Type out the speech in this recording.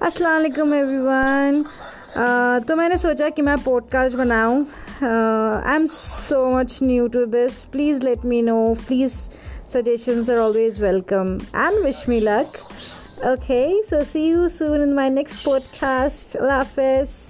अस्सलाम वालेकुम एवरीवन तो मैंने सोचा कि मैं पॉडकास्ट बनाऊँ। I am so much new to this please let me know please suggestions are always welcome and wish me luck okay so see you soon in my next podcast अल्लाह हाफिज़